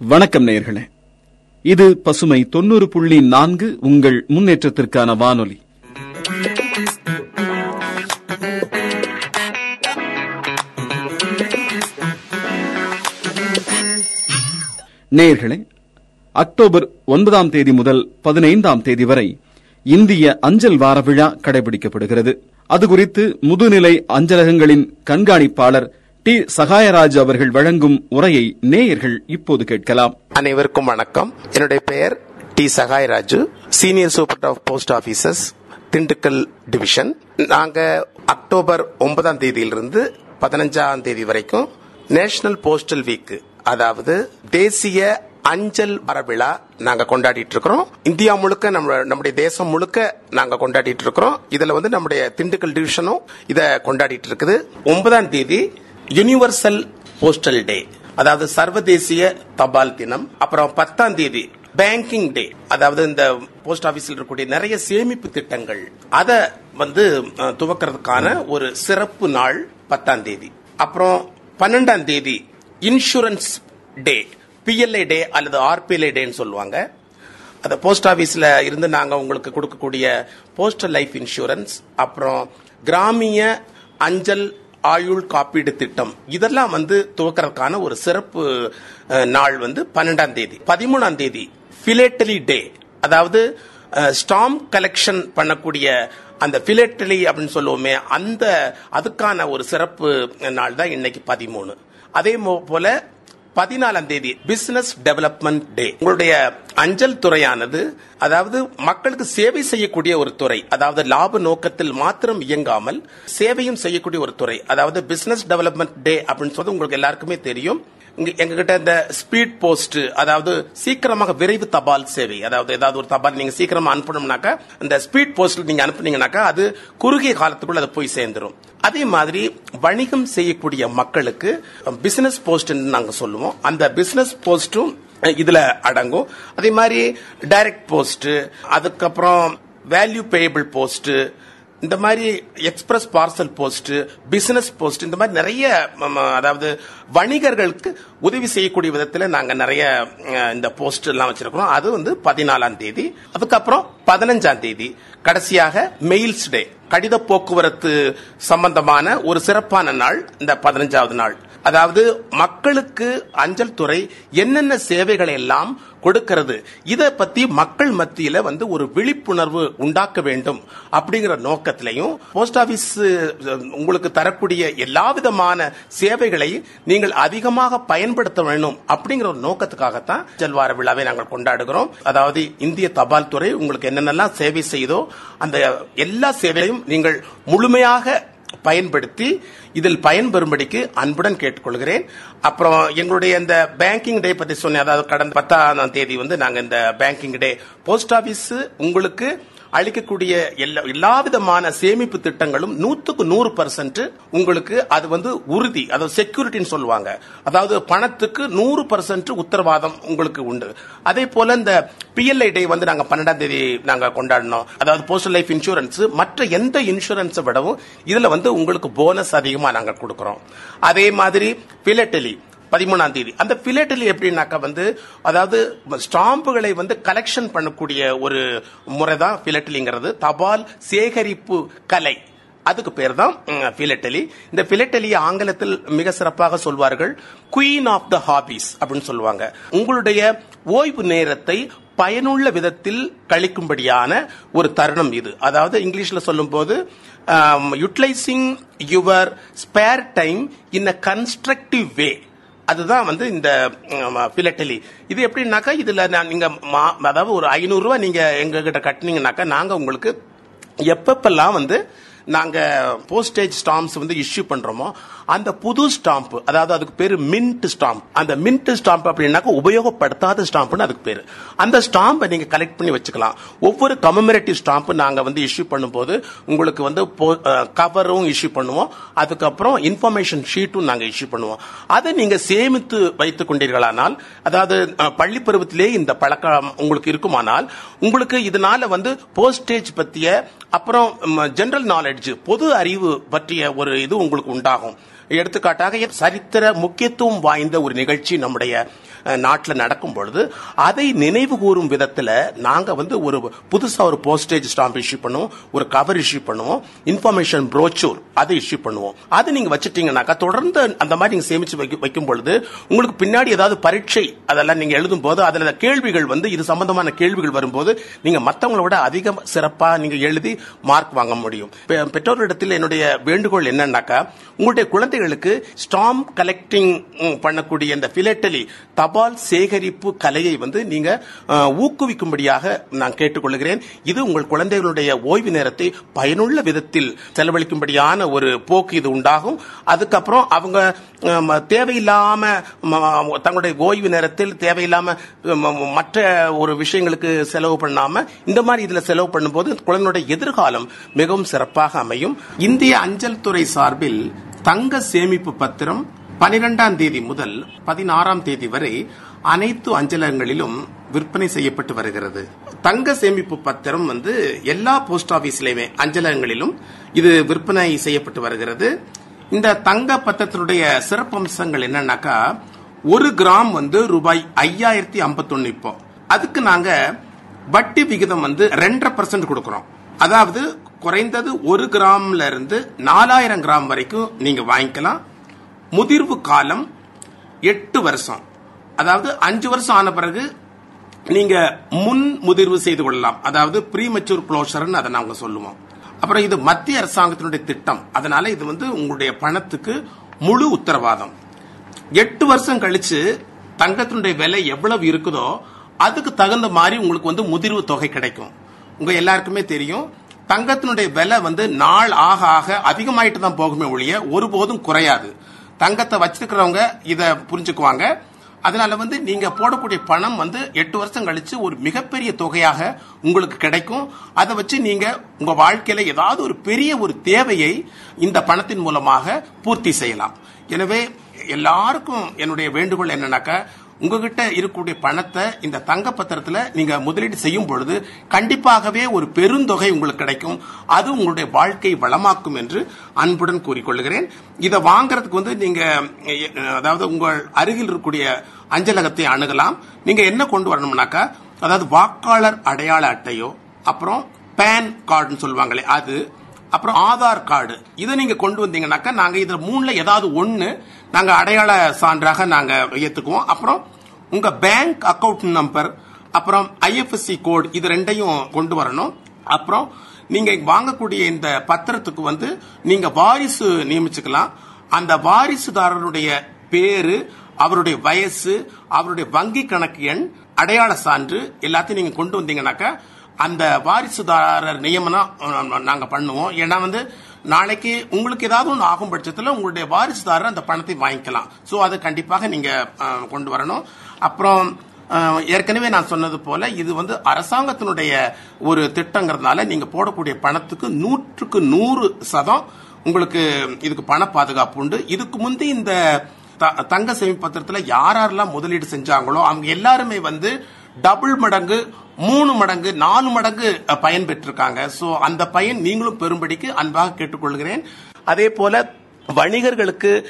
வணக்கம் நேயர்களே இது பசுமை தொண்ணூறு புள்ளி நான்கு உங்கள் முன்னேற்றத்திற்கான வானொலி. நேயர்களே அக்டோபர் ஒன்பதாம் தேதி முதல் பதினைந்தாம் தேதி வரை இந்திய அஞ்சல் வார விழா கடைபிடிக்கப்படுகிறது. அது குறித்து முதுநிலை அஞ்சலகங்களின் கண்காணிப்பாளர் டி. சகாயராஜ் அவர்கள் வழங்கும் உரையை நேயர்கள் இப்போது கேட்கலாம். அனைவருக்கும் வணக்கம். என்னுடைய பெயர் T. Sahayaraju senior super of post officers Dindigul division. நாங்க அக்டோபர் ஒன்பதாம் தேதியிலிருந்து பதினஞ்சாம் தேதி வரைக்கும் நேஷனல் போஸ்டல் வீக் அதாவது தேசிய அஞ்சல் வரவிழா நாங்க கொண்டாடிட்டு இருக்கிறோம் இந்தியா முழுக்க நம்ம நம்முடைய தேசம் முழுக்க நாங்க கொண்டாடிட்டு இருக்கிறோம் இதுல வந்து நம்முடைய திண்டுக்கல் டிவிஷனும் இதை கொண்டாடிட்டு இருக்குது ஒன்பதாம் தேதி யுனிவர்சல் போஸ்டல் டே அதாவது சர்வதேசிய தபால் தினம். அப்புறம் பத்தாம் தேதி பேங்கிங் டே அதாவது இந்த போஸ்ட் ஆபீஸில் இருக்கக்கூடிய நிறைய சேமிப்பு திட்டங்கள். அதை வந்து துவக்கிறதுக்கான ஒரு சிறப்பு நாள் பத்தாம் தேதி. அப்புறம் பன்னெண்டாம் தேதி இன்சூரன்ஸ் டே பிஎல்ஏ டே அல்லது ஆர்பிஎல்ஐ டேன்னு சொல்லுவாங்க. அந்த போஸ்ட் ஆஃபீஸில் இருந்து நாங்கள் உங்களுக்கு கொடுக்கக்கூடிய போஸ்டல் லைஃப் இன்சூரன்ஸ் அப்புறம் கிராமிய அஞ்சல் ஆயுள் காப்பீடு திட்டம். இதெல்லாம் வந்து துவக்கறதுக்கான ஒரு சிறப்பு நாள் வந்து பன்னெண்டாம் தேதி பதிமூணாம் தேதி பிலேட்டலி டே அதாவது ஸ்டாம்ப் கலெக்ஷன் பண்ணக்கூடிய அந்த பிலேட்டலி அப்படின்னு சொல்லுவோமே அந்த அதுக்கான ஒரு சிறப்பு நாள் தான் இன்னைக்கு பதிமூணு. அதே போல பதினாலாம் தேதி பிசினஸ் டெவலப்மெண்ட் டே உங்களுடைய அஞ்சல் துறையானது அதாவது மக்களுக்கு சேவை செய்யக்கூடிய ஒரு துறை அதாவது லாப நோக்கத்தில் மாத்திரம் இயங்காமல் சேவையும் செய்யக்கூடிய ஒரு துறை அதாவது பிசினஸ் டெவலப்மெண்ட் டே அப்படின்னு சொல்றது உங்களுக்கு எல்லாருக்குமே தெரியும். எங்ககிட்ட இந்த ஸ்பீட் போஸ்ட் அதாவது சீக்கிரமாக விரைவு தபால் சேவை அதாவது ஏதாவது ஒரு தபால் நீங்க சீக்கிரமா அனுப்பணும்னாக்கா இந்த ஸ்பீட் போஸ்ட் நீங்க அனுப்புனீங்கன்னாக்கா அது குறுகிய காலத்துக்குள்ள அது போய் சேர்ந்துரும். அதே மாதிரி வணிகம் செய்யக்கூடிய மக்களுக்கு பிசினஸ் போஸ்ட் நாங்க சொல்லுவோம். அந்த பிசினஸ் போஸ்டும் இதுல அடங்கும். அதே மாதிரி டைரக்ட் போஸ்ட் அதுக்கப்புறம் வேல்யூ பேயபிள் போஸ்ட் இந்த மாதிரி express parcel post business post இந்த மாதிரி நிறைய அதாவது வணிகர்களுக்கு உதவி செய்யக்கூடிய விதத்தில் நாங்கள் நிறைய இந்த போஸ்ட் எல்லாம் வச்சிருக்கிறோம். அது வந்து பதினாலாம் தேதி அதுக்கப்புறம் பதினஞ்சாம் தேதி கடைசியாக மெயில்ஸ் டே கடித போக்குவரத்து சம்பந்தமான ஒரு சிறப்பான நாள் இந்த பதினஞ்சாவது நாள். அதாவது மக்களுக்கு அஞ்சல் துறை என்னென்ன சேவைகளை எல்லாம் கொடுக்கிறது இதை பத்தி மக்கள் மத்தியில வந்து ஒரு விழிப்புணர்வு உண்டாக்க வேண்டும் அப்படிங்கிற நோக்கத்திலையும் போஸ்ட் ஆபீஸ் உங்களுக்கு தரக்கூடிய எல்லா விதமான சேவைகளை நீங்கள் அதிகமாக பயன்படுத்த வேண்டும் அப்படிங்கிற ஒரு நோக்கத்துக்காகத்தான் ஜல்வார விழாவை நாங்கள் கொண்டாடுகிறோம். அதாவது இந்திய தபால் துறை உங்களுக்கு என்னென்னலாம் சேவை செய்தோ அந்த எல்லா சேவையும் நீங்கள் முழுமையாக பயன்படுத்தி இதில் பயன்பெறும்படிக்கு அன்புடன் கேட்டுக்கொள்கிறேன். அப்புறம் எங்களுடைய இந்த பேங்கிங் டே பற்றி சொன்னேன். அதாவது கடந்த பத்தாம் தேதி வந்து நாங்கள் இந்த பேங்கிங் டே போஸ்ட் ஆபீஸ் உங்களுக்கு அளிக்கக்கூடிய எல்லா எல்லா விதமான சேமிப்பு திட்டங்களும் நூத்துக்கு நூறு பர்சன்ட் உங்களுக்கு அது வந்து உறுதி அதாவது செக்யூரிட்டின்னு சொல்லுவாங்க. அதாவது பணத்துக்கு நூறு பர்சன்ட் உத்தரவாதம் உங்களுக்கு உண்டு. அதே போல இந்த பிஎல்ஐ டே வந்து நாங்க பன்னெண்டாம் தேதி நாங்க கொண்டாடினோம் அதாவது போஸ்டல் லைஃப் இன்சூரன்ஸ் மற்ற எந்த இன்சூரன்ஸை விடவும் இதுல வந்து உங்களுக்கு போனஸ் அதிகமா நாங்க கொடுக்குறோம். அதே மாதிரி பிலட்டலி பதிமூணாம் தேதி. அந்த பிலேட்டில் எப்படின்னாக்கா வந்து அதாவது ஸ்டாம்புகளை வந்து கலெக்ஷன் பண்ணக்கூடிய ஒரு முறை தான் பிலட்டலிங்கிறது தபால் சேகரிப்பு கலை. அதுக்கு பேர் தான் பிலட்டலி இந்த பிலட்டலி ஆங்கிலத்தில் மிக சிறப்பாக சொல்வார்கள் குயின் ஆஃப் த ஹாபிஸ் அப்படின்னு சொல்லுவாங்க. உங்களுடைய ஓய்வு நேரத்தை பயனுள்ள விதத்தில் கழிக்கும்படியான ஒரு தருணம் இது. அதாவது இங்கிலீஷ்ல சொல்லும்போது utilising your spare time in a constructive way அதுதான் வந்து இந்த பிலட்டலி. இது எப்படின்னாக்கா இதுல நான் நீங்க மா- அதாவது ஒரு ஐநூறு ரூபாய் நீங்க எங்க நாங்கள் கட்டினீங்கன்னாக்கா நாங்க உங்களுக்கு எப்பப்பெல்லாம் வந்து நாங்கள் போஸ்டேஜ் ஸ்டாம்ப்ஸ் வந்து இஷ்யூ பண்ணுறோமோ அந்த புது ஸ்டாம்ப் அதாவது அதுக்கு பேர் மின்ட் ஸ்டாம்ப் அந்த மின்ட் ஸ்டாம்ப் அப்படின்னாக்க உபயோகப்படுத்தாத ஸ்டாம்ப்னு அதுக்கு பேர். அந்த ஸ்டாம்பை நீங்கள் கலெக்ட் பண்ணி வச்சுக்கலாம். ஒவ்வொரு கமமரேட்டிவ் ஸ்டாம்ப் நாங்கள் வந்து இஷ்யூ பண்ணும்போது உங்களுக்கு வந்து கவரும் இஷ்யூ பண்ணுவோம். அதுக்கப்புறம் இன்ஃபர்மேஷன் ஷீட்டும் நாங்கள் இஷ்யூ பண்ணுவோம். அதை நீங்கள் சேமித்து வைத்துக் கொண்டீர்களானால் அதாவது பள்ளி பருவத்திலே இந்த பழக்கம் உங்களுக்கு இருக்குமானால் உங்களுக்கு இதனால வந்து போஸ்டேஜ் பற்றிய அப்புறம் ஜென்ரல் நாலேஜ் பொது அறிவு பற்றிய ஒரு இது உங்களுக்கு உண்டாகும். எடுத்துக்காட்டாக சரித்திர முக்கியத்துவம் வாய்ந்த ஒரு நிகழ்ச்சி நம்முடைய நாட்டில் நடக்கும் பொழுது அதை நினைவு கூறும் விதத்தில் நாங்கள் வந்து ஒரு புதுசாக ஒரு போஸ்டேஜ் ஸ்டாம்ப் இஷ்யூ பண்ணுவோம் ஒரு கவர் இஷ்யூ பண்ணுவோம் இன்ஃபர்மேஷன் ப்ரோச்சூர் அதை இஷ்யூ பண்ணுவோம். அது நீங்கள் வச்சுட்டீங்கன்னாக்கா தொடர்ந்து அந்த மாதிரி நீங்கள் சேமிச்சு வைக்க- வைக்கும் பொழுது உங்களுக்கு பின்னாடி ஏதாவது பரீட்சை அதெல்லாம் நீங்கள் எழுதும் போது அதில் கேள்விகள் வந்து இது சம்பந்தமான கேள்விகள் வரும்போது நீங்கள் மற்றவங்கள விட அதிக சிறப்பாக நீங்கள் எழுதி மார்க் வாங்க முடியும். பெற்றோரிடத்தில் என்னுடைய வேண்டுகோள் என்னன்னாக்கா உங்களுடைய குழந்தைகளுக்கு ஸ்டாம்ப் கலெக்டிங் பண்ணக்கூடிய இந்த பிலேட்டலி தபால் சேகரிப்பு கலையை வந்து நீங்க ஊக்குவிக்கும்படியாக நான் கேட்டுக்கொள்கிறேன். இது உங்கள் குழந்தைகளுடைய ஓய்வு நேரத்தை பயனுள்ள விதத்தில் செலவழிக்கும்படியான ஒரு போக்கு இது உண்டாகும். அதுக்கப்புறம் அவங்க தேவையில்லாம தங்களுடைய ஓய்வு நேரத்தில் தேவையில்லாம மற்ற ஒரு விஷயங்களுக்கு செலவு பண்ணாம இந்த மாதிரி இதுல செலவு பண்ணும்போது குழந்தைகளுடைய எதிர்காலம் மிகவும் சிறப்பாக அமையும். இந்திய அஞ்சல் துறை சார்பில் தங்க சேமிப்பு பத்திரம் பனிரெண்டாம் தேதி முதல் பதினாறாம் தேதி வரை அனைத்து அஞ்சலகங்களிலும் விற்பனை செய்யப்பட்டு வருகிறது. தங்க சேமிப்பு பத்திரம் வந்து எல்லா போஸ்ட் ஆபீஸ்லயுமே அஞ்சலகங்களிலும் இது விற்பனை செய்யப்பட்டு வருகிறது. இந்த தங்க பத்திரத்தினுடைய சிறப்பம்சங்கள் என்னன்னாக்கா ஒரு கிராம் வந்து ரூபாய் ஐயாயிரத்தி ஐம்பத்தொன்னு இப்போ. அதுக்கு நாங்க வட்டி விகிதம் வந்து ரெண்டரை பர்சன்ட் கொடுக்கறோம். அதாவது குறைந்தது ஒரு கிராம்ல இருந்து நாலாயிரம் கிராம் வரைக்கும் நீங்க வாங்கிக்கலாம். முதிர்வு காலம் எட்டு வருஷம். அதாவது அஞ்சு வருஷம் ஆன பிறகு நீங்க முன் முதிர்வு செய்து கொள்ளலாம். அதாவது ப்ரீமெச்சூர் க்ளோஷர்னு அதை நாங்க சொல்லுவோம். அப்புறம் இது மத்திய அரசாங்கத்தினுடைய திட்டம். அதனால இது வந்து உங்களுடைய பணத்துக்கு முழு உத்தரவாதம். எட்டு வருஷம் கழிச்சு தங்கத்தினுடைய விலை எவ்வளவு இருக்குதோ அதுக்கு தகுந்த மாதிரி உங்களுக்கு வந்து முதிர்வு தொகை கிடைக்கும். உங்க எல்லாருக்குமே தெரியும். தங்கத்தினுடைய விலை வந்து நாள் ஆக ஆக அதிகமாயிட்டு தான் போகுமே ஒழிய ஒருபோதும் குறையாது. தங்கத்தை வச்சிருக்கிறவங்க இதை புரிஞ்சுக்குவாங்க. அதனால வந்து நீங்க போடக்கூடிய பணம் வந்து எட்டு வருஷம் கழிச்சு ஒரு மிகப்பெரிய தொகையாக உங்களுக்கு கிடைக்கும். அதை வச்சு நீங்க உங்க வாழ்க்கையில ஏதாவது ஒரு பெரிய ஒரு தேவையை இந்த பணத்தின் மூலமாக பூர்த்தி செய்யலாம். எனவே எல்லாருக்கும் என்னுடைய வேண்டுகோள் என்னன்னாக்கா உங்ககிட்ட இருக்கக்கூடிய பணத்தை இந்த தங்க பத்திரத்துல நீங்க முதலீடு செய்யும் பொழுது கண்டிப்பாகவே ஒரு பெருந்தொகை உங்களுக்கு கிடைக்கும். அது உங்களுடைய வாழ்க்கை வளமாக்கும் என்று அன்புடன் கூறிக்கொள்கிறேன். இதை வாங்குறதுக்கு வந்து நீங்க அதாவது உங்கள் அருகில் இருக்கக்கூடிய அஞ்சலகத்தை அணுகலாம். நீங்க என்ன கொண்டு வரணும்னாக்கா அதாவது வாக்காளர் அடையாள அட்டையோ அப்புறம் பேன் கார்டுன்னு சொல்லுவாங்களே அது அப்புறம் ஆதார் கார்டு. இதை நீங்க கொண்டு வந்தீங்கன்னாக்கா நாங்க இதுல மூணுல ஏதாவது ஒன்று நாங்க அடையாள சான்றாக நாங்க ஏத்துக்குவோம். அப்புறம் உங்க பேங்க் அக்கவுண்ட் நம்பர் அப்புறம் ஐஎஃப்எஸ்சி கோட் இது ரெண்டையும் கொண்டு வரணும். அப்புறம் நீங்க வாங்கக்கூடிய இந்த பத்திரத்துக்கு வந்து நீங்க வாரிசு நியமிச்சுக்கலாம். அந்த வாரிசுதாரருடைய பேரு அவருடைய வயசு அவருடைய வங்கி கணக்கு எண் அடையாள சான்று எல்லாத்தையும் நீங்க கொண்டு வந்தீங்கன்னாக்கா அந்த வாரிசுதாரர் நியமனம் நாங்கள் நாங்க பண்ணுவோம். ஏன்னா வந்து நாளைக்கு உங்களுக்கு ஏதாவது ஒன்று ஆகும் பட்சத்தில் உங்களுடைய வாரிசுதாரர் அந்த பணத்தை வாங்கிக்கலாம். ஸோ அது கண்டிப்பாக நீங்க கொண்டு வரணும். அப்புறம் ஏற்கனவே நான் சொன்னது போல இது வந்து அரசாங்கத்தினுடைய ஒரு திட்டங்கிறதுனால நீங்க போடக்கூடிய பணத்துக்கு நூற்றுக்கு நூறு சதம் உங்களுக்கு இதுக்கு பண பாதுகாப்பு உண்டு. இதுக்கு முந்தி இந்த த- தங்க சேமிப்பு யார் யாரெல்லாம் முதலீடு செஞ்சாங்களோ அவங்க எல்லாருமே வந்து டபுள் மடங்கு மூணு மடங்கு நாலு மடங்கு பயன் பெற்றிருக்காங்க. ஸோ அந்த பயன் நீங்களும் பெறும்படிக்கு அன்பாக கேட்டுக்கொள்கிறேன். அதே போல வணிகர்களுக்கு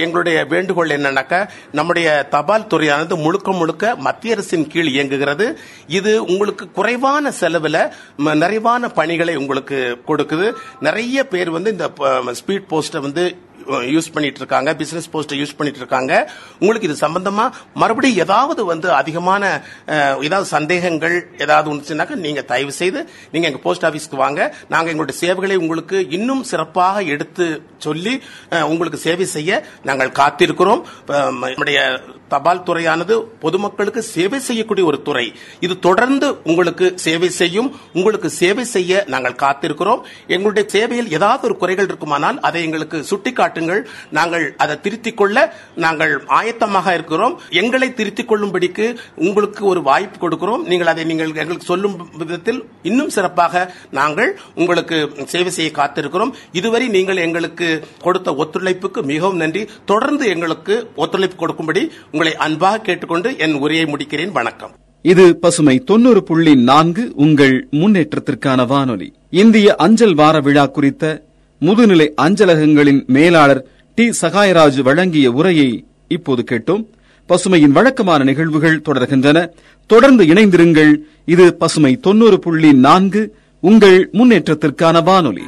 எங்களுடைய வேண்டுகோள் என்னன்னாக்கா நம்முடைய தபால் துறையானது முழுக்க முழுக்க மத்திய அரசின் கீழ் இயங்குகிறது. இது உங்களுக்கு குறைவான செலவில் ம- நிறைவான பணிகளை உங்களுக்கு கொடுக்குது. நிறைய பேர் வந்து இந்த ஸ்பீட் போஸ்ட்டை வந்து யூஸ் பண்ணிட்டு இருக்காங்க பிசினஸ் போஸ்ட் யூஸ் பண்ணிட்டு இருக்காங்க உங்களுக்கு இது சம்பந்தமா மறுபடியும் ஏதாவது வந்து அதிகமான ஏதாவது சந்தேகங்கள் ஏதாவது இருந்துச்சுனாக்கா நீங்க தயவு செய்து நீங்க எங்க போஸ்ட் ஆபீஸ்க்கு வாங்க. நாங்க எங்களுடைய சேவைகளை உங்களுக்கு இன்னும் சிறப்பாக எடுத்து சொல்லி உங்களுக்கு சேவை செய்ய நாங்கள் காத்திருக்கிறோம். நம்முடைய தபால் துறையானது பொதுமக்களுக்கு சேவை செய்யக்கூடிய ஒரு துறை. இது தொடர்ந்து உங்களுக்கு சேவை செய்யும் உங்களுக்கு சேவை செய்ய நாங்கள் காத்திருக்கிறோம். எங்களுடைய சேவையில் ஏதாவது ஒரு குறைகள் இருக்குமானால் அதை எங்களுக்கு சுட்டிக்காட்டுங்கள். நாங்கள் அதை திருத்திக் கொள்ள நாங்கள் ஆயத்தமாக இருக்கிறோம். எங்களை திருத்திக் கொள்ளும்படிக்கு உங்களுக்கு ஒரு வாய்ப்பு கொடுக்கிறோம். நீங்கள் அதை நீங்கள் எங்களுக்கு சொல்லும் விதத்தில் இன்னும் சிறப்பாக நாங்கள் உங்களுக்கு சேவை செய்ய காத்திருக்கிறோம். இதுவரை நீங்கள் எங்களுக்கு கொடுத்த ஒத்துழைப்புக்கு மிகவும் நன்றி. தொடர்ந்து எங்களுக்கு ஒத்துழைப்பு கொடுக்கும்படி உங்களை அன்பாக கேட்டுக்கொண்டு என் உரையை முடிக்கிறேன். வணக்கம். இது பசுமை தொண்ணூறு புள்ளி நான்கு உங்கள் முன்னேற்றத்திற்கான வானொலி. இந்திய அஞ்சல் வார விழா குறித்த முதுநிலை அஞ்சலகங்களின் மேலாளர் டி. சகாயராஜ் வழங்கிய உரையை இப்போது கேட்டோம். பசுமையின் வழக்கமான நிகழ்வுகள் தொடர்கின்றன. தொடர்ந்து இணைந்திருங்கள். இது பசுமை தொண்ணூறு புள்ளி நான்கு உங்கள் முன்னேற்றத்திற்கான வானொலி.